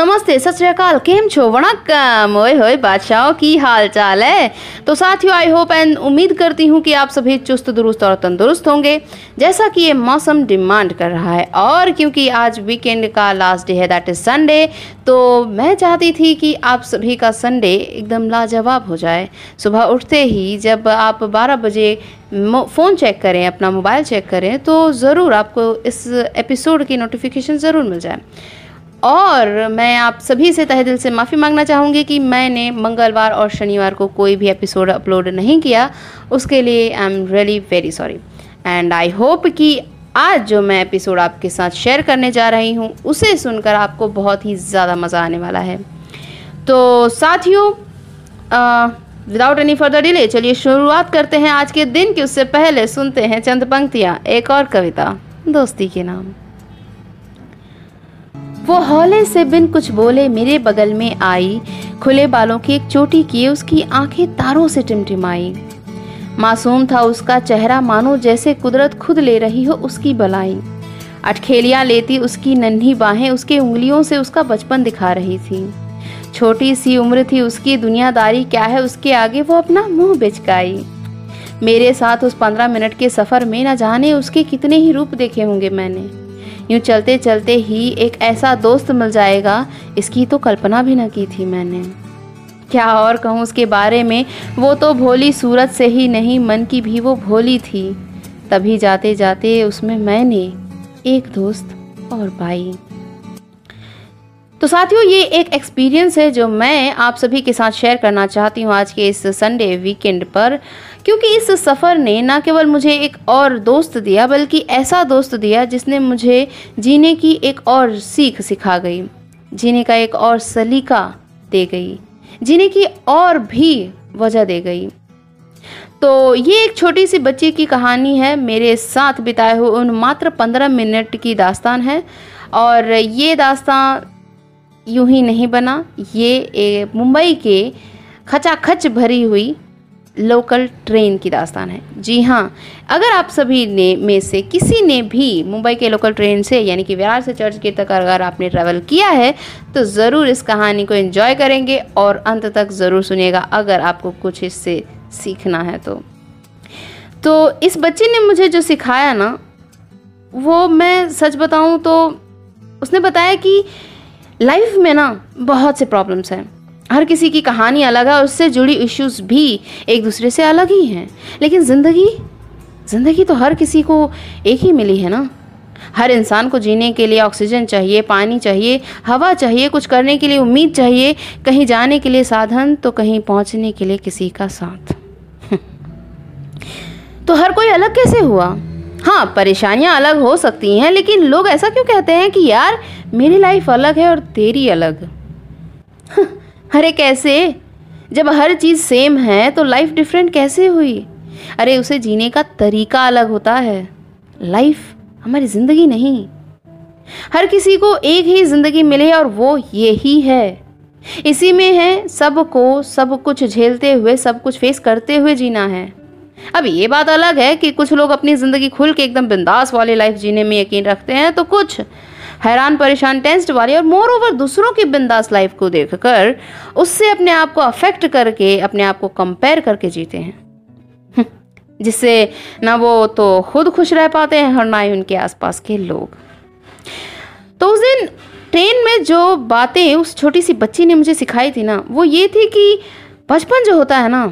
नमस्ते, सत श्रीकाल केम छो? वणक्कम। ओए होए, बादशाहों की हाल चाल है? तो साथियों आई होप एंड उम्मीद करती हूँ कि आप सभी चुस्त, दुरुस्त और तंदुरुस्त होंगे, जैसा कि ये मौसम डिमांड कर रहा है। और क्योंकि आज वीकेंड का लास्ट डे है दैट इज़ संडे तो मैं चाहती थी कि आप सभी का संडे एकदम लाजवाब हो जाए। सुबह उठते ही जब आप 12 बजे फ़ोन चेक करें, अपना मोबाइल चेक करें तो ज़रूर आपको इस एपिसोड की नोटिफिकेशन ज़रूर मिल जाए। और मैं आप सभी से तहे दिल से माफ़ी मांगना चाहूँगी कि मैंने मंगलवार और शनिवार को कोई भी एपिसोड अपलोड नहीं किया। उसके लिए I am really very sorry and I hope कि आज जो मैं एपिसोड आपके साथ शेयर करने जा रही हूँ, उसे सुनकर आपको बहुत ही ज़्यादा मज़ा आने वाला है। तो साथियों विदाउट एनी फर्दर डिले चलिए शुरुआत करते हैं आज के दिन की उससे पहले सुनते हैं चंद पंक्तियाँ, एक और कविता, दोस्ती के नाम। वो हौले से बिन कुछ बोले मेरे बगल में आई, खुले बालों की एक चोटी किए उसकी आँखें तारों से टिमटिमाई। मासूम था उसका चेहरा मानो जैसे कुदरत खुद ले रही हो उसकी बलाई। अटखेलियाँ लेती उसकी नन्ही बाहें उसके उंगलियों से उसका बचपन दिखा रही थी। छोटी सी उम्र थी उसकी, दुनियादारी क्या है उसके आगे वो अपना मुँह बिचकाई। मेरे साथ उस पंद्रह मिनट के सफ़र में न जाने उसके कितने ही रूप देखे होंगे मैंने। यूँ चलते चलते ही एक ऐसा दोस्त मिल जाएगा। इसकी तो कल्पना भी न की थी मैंने। क्या और कहूँ उसके बारे में? वो तो भोली सूरत से ही नहीं, मन की भी वो भोली थी। तभी जाते जाते उसमें मैंने एक दोस्त और पाई। तो साथियों, ये एक एक्सपीरियंस है जो मैं आप सभी के साथ शेयर करना चाहती हूँ आज के इस संडे वीकेंड पर। क्योंकि इस सफ़र ने ना केवल मुझे एक और दोस्त दिया, बल्कि ऐसा दोस्त दिया जिसने मुझे जीने की एक और सीख सिखा गई। जीने का एक और सलीका दे गई। जीने की और भी वजह दे गई। तो ये एक छोटी सी बच्ची की कहानी है। मेरे साथ बिताए हुए उन मात्र पंद्रह मिनट की दास्तान है। और ये दास्तान यूँ ही नहीं बना। ये मुंबई के खचाखच भरी हुई लोकल ट्रेन की दास्तान है। जी हाँ अगर आप सभी ने में से किसी ने भी मुंबई के लोकल ट्रेन से, यानी कि विरार से चर्च गेट तक अगर आपने ट्रैवल किया है तो ज़रूर इस कहानी को एंजॉय करेंगे और अंत तक ज़रूर सुनिएगा अगर आपको कुछ इससे सीखना है तो। तो इस बच्चे ने मुझे जो सिखाया ना, वो मैं सच बताऊँ तो उसने बताया कि लाइफ में ना बहुत से प्रॉब्लम्स हैं। हर किसी की कहानी अलग है उससे जुड़ी इश्यूज़ भी एक दूसरे से अलग ही हैं। लेकिन ज़िंदगी ज़िंदगी तो हर किसी को एक ही मिली है ना। हर इंसान को जीने के लिए ऑक्सीजन चाहिए, पानी चाहिए, हवा चाहिए, कुछ करने के लिए उम्मीद चाहिए, कहीं जाने के लिए साधन तो कहीं पहुँचने के लिए किसी का साथ। तो हर कोई अलग कैसे हुआ? हाँ परेशानियाँ अलग हो सकती हैं, लेकिन लोग ऐसा क्यों कहते हैं कि यार, मेरी लाइफ अलग है और तेरी अलग? अरे कैसे? जब हर चीज़ सेम है तो लाइफ डिफरेंट कैसे हुई? अरे, उसे जीने का तरीका अलग होता है। लाइफ हमारी ज़िंदगी नहीं। हर किसी को एक ही ज़िंदगी मिले और वो ये ही। है इसी में है, सबको सब कुछ झेलते हुए, सब कुछ फेस करते हुए जीना है। अब ये बात अलग है कि कुछ लोग अपनी ज़िंदगी खुल के एकदम बिंदास वाली लाइफ जीने में यकीन रखते हैं तो कुछ हैरान परेशान टेंस्ड वाली और मोर ओवर दूसरों की बिंदास लाइफ को देखकर उससे अपने आप को अफेक्ट करके अपने आप को कंपेयर करके जीते हैं। हम्म, जिससे ना वो तो खुद खुश रह पाते हैं और ना ही उनके आसपास के लोग। तो उस दिन ट्रेन में जो बातें उस छोटी सी बच्ची ने मुझे सिखाई थी ना वो ये थी कि बचपन जो होता है ना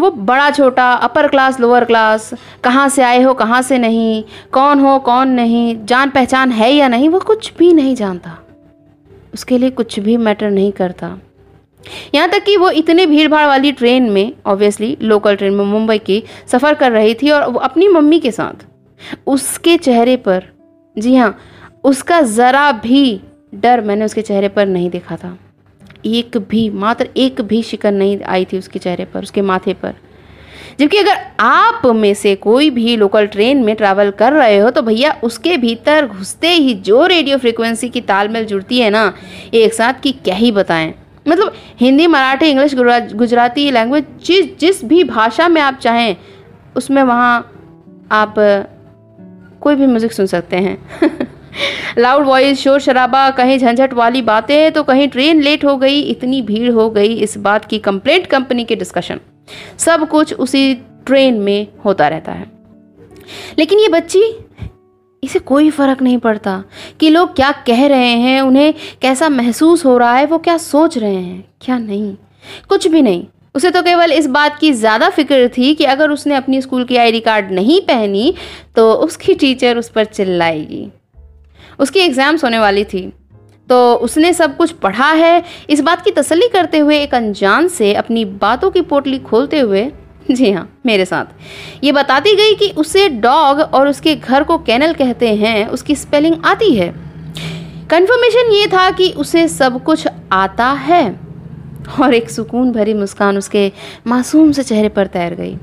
वो बड़ा छोटा अपर क्लास लोअर क्लास कहाँ से आए हो, कहाँ से नहीं, कौन हो, कौन नहीं, जान पहचान है या नहीं, वो कुछ भी नहीं जानता। उसके लिए कुछ भी मैटर नहीं करता। यहाँ तक कि वो इतने भीड़ भाड़ वाली ट्रेन में ऑब्वियसली लोकल ट्रेन में, मुंबई की, सफ़र कर रही थी और वो अपनी मम्मी के साथ। उसके चेहरे पर, जी हाँ उसका ज़रा भी डर मैंने उसके चेहरे पर नहीं देखा था। एक भी, मात्र एक भी शिकन नहीं आई थी उसके चेहरे पर, उसके माथे पर। जबकि अगर आप में से कोई भी लोकल ट्रेन में ट्रैवल कर रहे हो तो भैया उसके भीतर घुसते ही जो रेडियो फ्रिक्वेंसी की तालमेल जुड़ती है ना, एक साथ की क्या ही बताएँ। मतलब हिंदी, मराठी, इंग्लिश गुजराती लैंग्वेज जिस जिस भी भाषा में आप चाहें, उसमें वहाँ आप कोई भी म्यूज़िक सुन सकते हैं। लाउड वॉइस, शोर शराबा, कहीं झंझट वाली बातें तो कहीं ट्रेन लेट हो गई, इतनी भीड़ हो गई इस बात की कंप्लेंट कंपनी के डिस्कशन। सब कुछ उसी ट्रेन में होता रहता है। लेकिन ये बच्ची, इसे कोई फ़र्क नहीं पड़ता कि लोग क्या कह रहे हैं, उन्हें कैसा महसूस हो रहा है, वो क्या सोच रहे हैं, क्या नहीं। कुछ भी नहीं। उसे तो केवल इस बात की ज़्यादा फ़िक्र थी कि अगर उसने अपनी स्कूल की आईडी कार्ड नहीं पहनी तो उसकी टीचर उस पर चिल्लाएगी। उसकी एग्ज़ाम्स होने वाली थी। तो उसने सब कुछ पढ़ा है। इस बात की तसल्ली करते हुए एक अनजान से अपनी बातों की पोटली खोलते हुए, जी हाँ मेरे साथ। ये बताती गई कि उसे डॉग और उसके घर को कैनल कहते हैं, उसकी स्पेलिंग आती है। कंफर्मेशन ये था कि उसे सब कुछ आता है और एक सुकून भरी मुस्कान उसके मासूम से चेहरे पर तैर गई।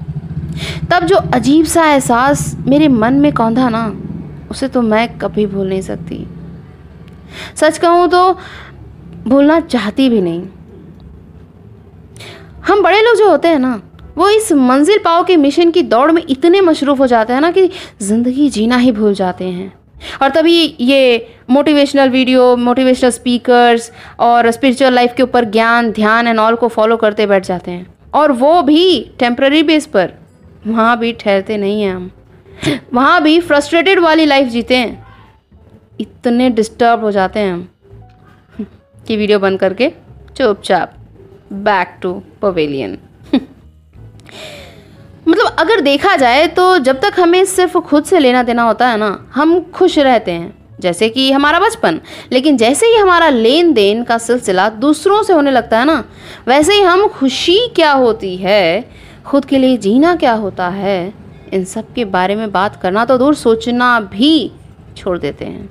तब जो अजीब सा एहसास मेरे मन में कौंधा ना उसे तो मैं कभी भूल नहीं सकती। सच कहूँ तो भूलना चाहती भी नहीं। हम बड़े लोग जो होते हैं ना, वो इस मंजिल पाओ के मिशन की दौड़ में इतने मशरूफ़ हो जाते हैं ना कि ज़िंदगी जीना ही भूल जाते हैं। और तभी ये मोटिवेशनल वीडियो मोटिवेशनल स्पीकर्स और स्पिरिचुअल लाइफ के ऊपर ज्ञान, ध्यान एंड ऑल को फॉलो करते बैठ जाते हैं। और वो भी टेम्प्ररी बेस पर। वहाँ भी ठहरते नहीं हैं हम। वहाँ भी फ्रस्ट्रेटेड वाली लाइफ जीते हैं। इतने डिस्टर्ब हो जाते हैं हम। कि वीडियो बंद करके चुपचाप बैक टू पवेलियन मतलब अगर देखा जाए तो जब तक हमें सिर्फ़ खुद से लेना देना होता है ना, हम खुश रहते हैं। जैसे कि हमारा बचपन, लेकिन जैसे ही हमारा लेन देन का सिलसिला दूसरों से होने लगता है ना, वैसे ही हम खुशी क्या होती है, खुद के लिए जीना क्या होता है इन सब के बारे में बात करना तो दूर सोचना भी छोड़ देते हैं।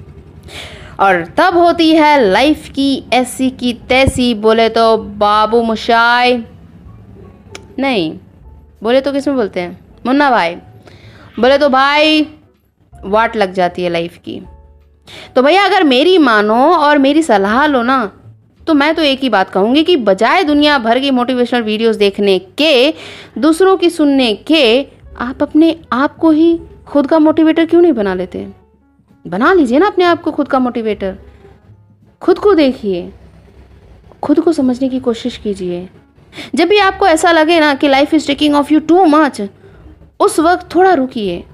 और तब होती है लाइफ की ऐसी की तैसी, बोले तो बाबू मुशाई नहीं, बोले तो किसमें बोलते हैं? मुन्ना भाई। बोले तो भाई, वाट लग जाती है लाइफ की। तो भैया, अगर मेरी मानो और मेरी सलाह लो ना तो मैं तो एक ही बात कहूँगी कि बजाय दुनिया भर की मोटिवेशनल वीडियोस देखने के, दूसरों की सुनने के आप अपने आप को ही खुद का मोटिवेटर क्यों नहीं बना लेते? बना लीजिए ना अपने आप को खुद का मोटिवेटर खुद को देखिए। खुद को समझने की कोशिश कीजिए। जब भी आपको ऐसा लगे ना कि life is taking off you too much उस वक्त थोड़ा रुकिए,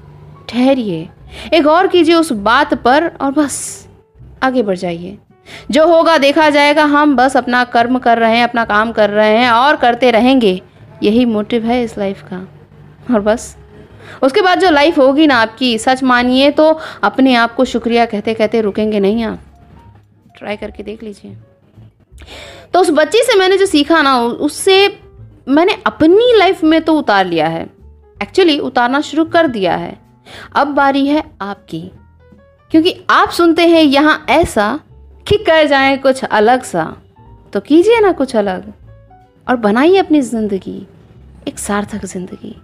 ठहरिए। एक और कीजिए उस बात पर और बस आगे बढ़ जाइए। जो होगा देखा जाएगा, हम बस अपना कर्म कर रहे हैं, अपना काम कर रहे हैं और करते रहेंगे। यही मोटिव है इस लाइफ का। और बस। उसके बाद जो लाइफ होगी ना आपकी, सच मानिए तो अपने आप को शुक्रिया कहते कहते रुकेंगे नहीं आप। ट्राई करके देख लीजिए। तो उस बच्ची से मैंने जो सीखा ना उससे मैंने अपनी लाइफ में तो उतार लिया है। एक्चुअली उतारना शुरू कर दिया है। अब बारी है आपकी। क्योंकि आप सुनते हैं यहाँ ऐसा कि कर जाए कुछ अलग सा। तो कीजिए ना कुछ अलग। और बनाइए अपनी ज़िंदगी। एक सार्थक ज़िंदगी।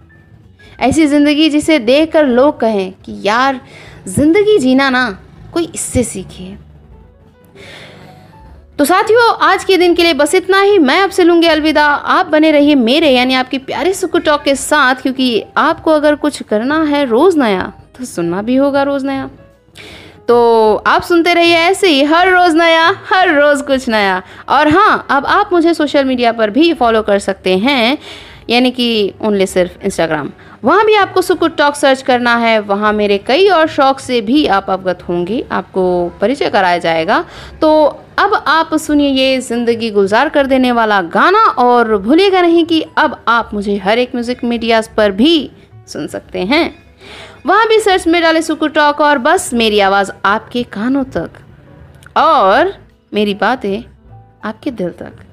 ऐसी ज़िंदगी जिसे देख कर लोग कहें कि यार, ज़िंदगी जीना ना, कोई इससे सीखिए तो साथियों, आज के दिन के लिए बस इतना ही। मैं आपसे लूँगी अलविदा। आप बने रहिए मेरे, यानी आपके प्यारे सुकु टॉक के साथ, क्योंकि आपको अगर कुछ करना है रोज नया तो सुनना भी होगा रोज नया। तो आप सुनते रहिए ऐसे ही, हर रोज़ नया, हर रोज़ कुछ नया। और हाँ अब आप मुझे सोशल मीडिया पर भी फॉलो कर सकते हैं। यानी कि ओनली सिर्फ़ इंस्टाग्राम वहाँ भी आपको सुकुट टॉक सर्च करना है। वहाँ मेरे कई और शौक से भी आप अवगत होंगे। आपको परिचय कराया जाएगा। तो अब आप सुनिए ये ज़िंदगी गुजार कर देने वाला गाना और भूलिएगा नहीं कि अब आप मुझे हर एक म्यूज़िक मीडियाज़ पर भी सुन सकते हैं। वहाँ भी सर्च में डाले सुकू टॉक और बस मेरी आवाज़ आपके कानों तक। और मेरी बातें आपके दिल तक।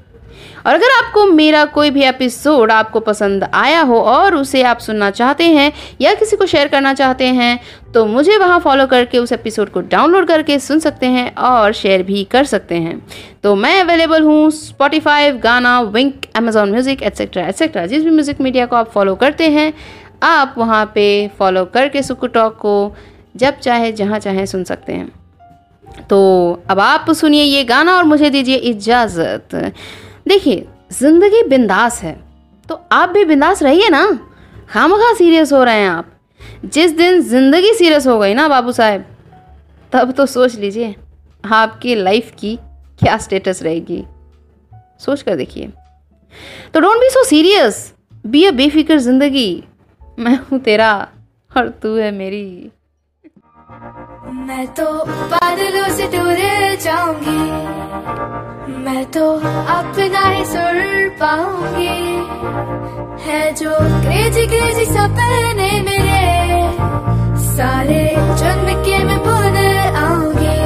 और अगर आपको मेरा कोई भी एपिसोड आपको पसंद आया हो और उसे आप सुनना चाहते हैं या किसी को शेयर करना चाहते हैं तो मुझे वहाँ फॉलो करके उस एपिसोड को डाउनलोड करके सुन सकते हैं और शेयर भी कर सकते हैं। तो मैं अवेलेबल हूँ Spotify Gaana Wynk Amazon music etcetera etcetera जिस भी म्यूज़िक मीडिया को आप फॉलो करते हैं, आप वहाँ पे फॉलो करके सुकू टॉक को जब चाहे, जहाँ चाहे सुन सकते हैं। तो अब आप सुनिए ये गाना और मुझे दीजिए इजाज़त। देखिए, ज़िंदगी बिंदास है। तो आप भी बिंदास रहिए ना। खाम खा सीरियस हो रहे हैं आप। जिस दिन ज़िंदगी सीरियस हो गई ना बाबू साहेब, तब तो सोच लीजिए, आपकी लाइफ की क्या स्टेटस रहेगी। सोच कर देखिए। तो don't be so serious be a बेफिक्र ज़िंदगी। मैं हूँ तेरा और तू है मेरी। मैं तो बादलों से दूर जाऊँगी। मैं तो अपना ही सुन पाऊँगी। है जो क्रेजी क्रेजी सपने मेरे, सारे जन्म के मैं बोल आऊँगी।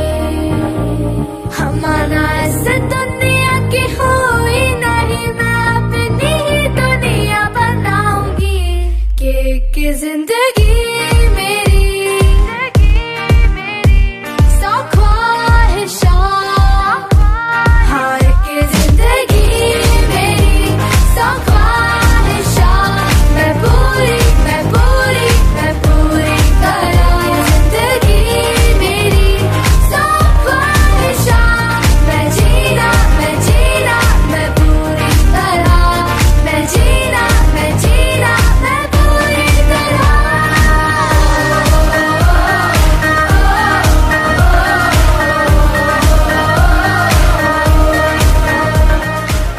हमारा